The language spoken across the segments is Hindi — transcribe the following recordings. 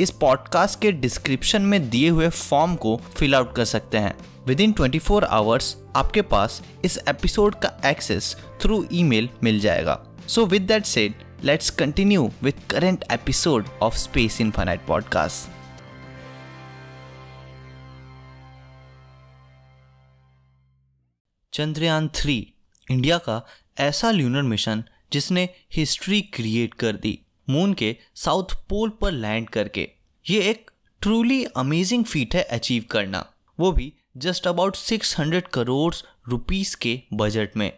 इस पॉडकास्ट के डिस्क्रिप्शन में दिए हुए फॉर्म को फिल आउट कर सकते हैं। Within twenty four hours आपके पास इस एपिसोड का एक्सेस थ्रू ईमेल मिल जाएगा। So with that let's continue with current episode of Space Infinite podcast Chandrayaan three India का ऐसा ल्यूनर मिशन जिसने हिस्ट्री क्रिएट कर दी। मून के साउथ पोल पर लैंड करके। ये एक ट्रूली अमेजिंग फीट है अचीव करना। वो भी जस्ट अबाउट 600 करोड़ रुपीस के बजट में।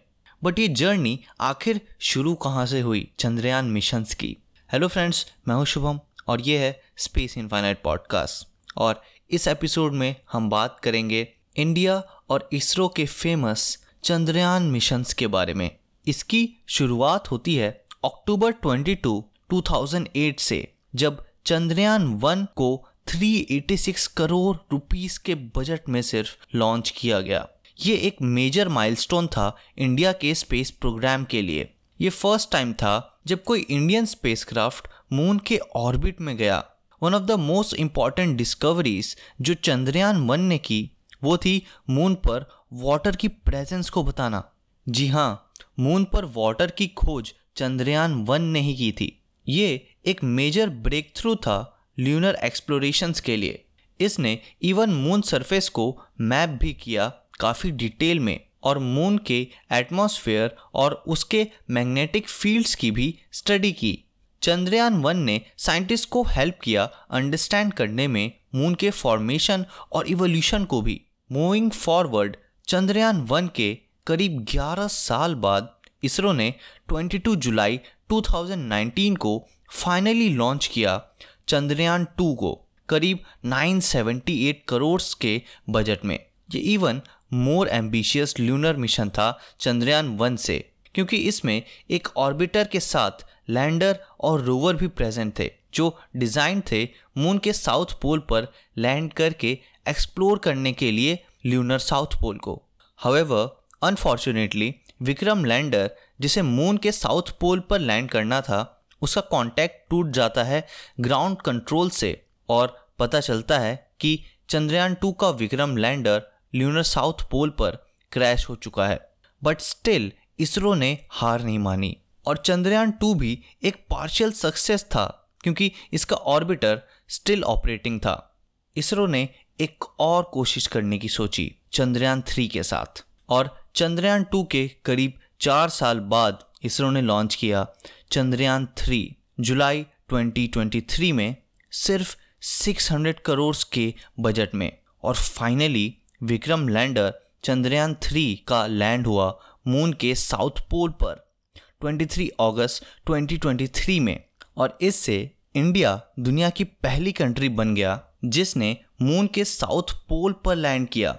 बट ये जर्नी आखिर शुरू कहाँ से हुई? चंद्रयान मिशंस की। हेलो फ्रेंड्स मैं हूँ शुभम और ये है स्पेस इनफाइनाइट पॉडकास्ट और इस एपिसोड में हम बात करेंगे इंडिया और इसरो के फ़ेमस चंद्रयान मिशंस के बारे में। इसकी शुरुआत होती है अक्टूबर 22, 2008 से, जब चंद्रयान वन को 386 करोड़ रुपीस के बजट में सिर्फ़ लॉन्च किया गया। ये एक मेजर माइलस्टोन था इंडिया के स्पेस प्रोग्राम के लिए। ये फ़र्स्ट टाइम था जब कोई इंडियन स्पेसक्राफ्ट मून के ऑर्बिट में गया। One of the most important discoveries जो चंद्रयान वन ने की, वो थी मून पर वाटर की प्रेजेंस को बताना। जी हाँ मून पर वाटर की खोज चंद्रयान वन ने ही की थी। ये एक मेजर ब्रेक थ्रू था ल्यूनर एक्सप्लोरेशंस के लिए। इसने इवन मून सरफेस को मैप भी किया काफ़ी डिटेल में और मून के एटमॉस्फेयर और उसके मैग्नेटिक फील्ड्स की भी स्टडी की। चंद्रयान वन ने साइंटिस्ट को हेल्प किया अंडरस्टैंड करने में मून के फॉर्मेशन और इवोल्यूशन को भी। मूविंग फॉरवर्ड चंद्रयान वन के करीब 11 साल बाद इसरो ने 22 जुलाई 2019 को फाइनली लॉन्च किया चंद्रयान टू को, करीब 978 करोड़ के बजट में। ये even more ambitious lunar mission था चंद्रयान वन से, क्योंकि इसमें एक ऑर्बिटर के साथ लैंडर और रोवर भी प्रेजेंट थे, जो डिज़ाइन थे मून के साउथ पोल पर लैंड करके एक्सप्लोर करने के लिए ल्यूनर साउथ पोल को। हवेवर अनफॉर्चुनेटली विक्रम लैंडर, जिसे मून के साउथ पोल पर लैंड करना था, उसका कांटेक्ट टूट जाता है ग्राउंड कंट्रोल से और पता चलता है कि चंद्रयान टू का Vikram lander lunar south pole पर क्रैश हो चुका है। बट स्टिल इसरो ने हार नहीं मानी और चंद्रयान टू भी एक पार्शियल सक्सेस था, क्योंकि इसका ऑर्बिटर स्टिल ऑपरेटिंग था। इसरो ने एक और कोशिश करने की सोची, चंद्रयान थ्री के साथ और चंद्रयान टू के करीब चार साल बाद इसरो ने लॉन्च किया चंद्रयान थ्री, जुलाई 2023 में सिर्फ़ 600 करोड़ के बजट में। और finally Vikram lander Chandrayaan three का लैंड हुआ मून के साउथ पोल पर 23 अगस्त 2023 में। और इससे इंडिया दुनिया की पहली कंट्री बन गया जिसने मून के साउथ पोल पर लैंड किया,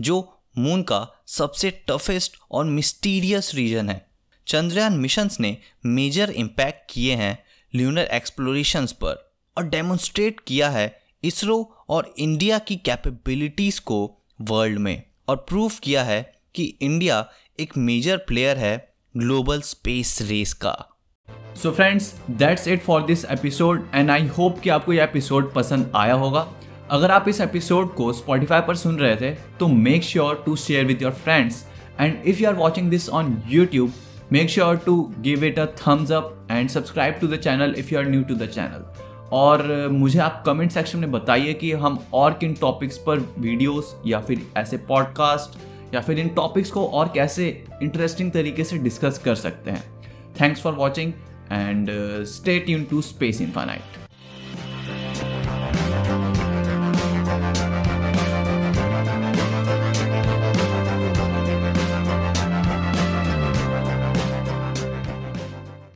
जो मून का सबसे टफेस्ट और मिस्टीरियस रीजन है। चंद्रयान मिशंस ने मेजर इम्पैक्ट किए हैं ल्यूनर एक्सप्लोरेशंस पर और डेमोन्स्ट्रेट किया है इसरो और इंडिया की कैपेबिलिटीज़ को वर्ल्ड में और प्रूव किया है कि इंडिया एक मेजर प्लेयर है ग्लोबल स्पेस रेस का। So friends that's it for this episode and I hope कि आपको यह एपिसोड पसंद आया होगा। अगर आप इस एपिसोड को स्पॉटिफाई पर सुन रहे थे तो make sure to share with your friends and if you are watching this on YouTube make sure to give it a thumbs up and subscribe to the channel if you are new to the channel और मुझे आप कमेंट सेक्शन में बताइए कि हम और किन टॉपिक्स पर वीडियोस या फिर ऐसे पॉडकास्ट या फिर इन टॉपिक्स को और कैसे इंटरेस्टिंग तरीके से डिस्कस कर सकते हैं. Thanks for watching and stay tune to space infinite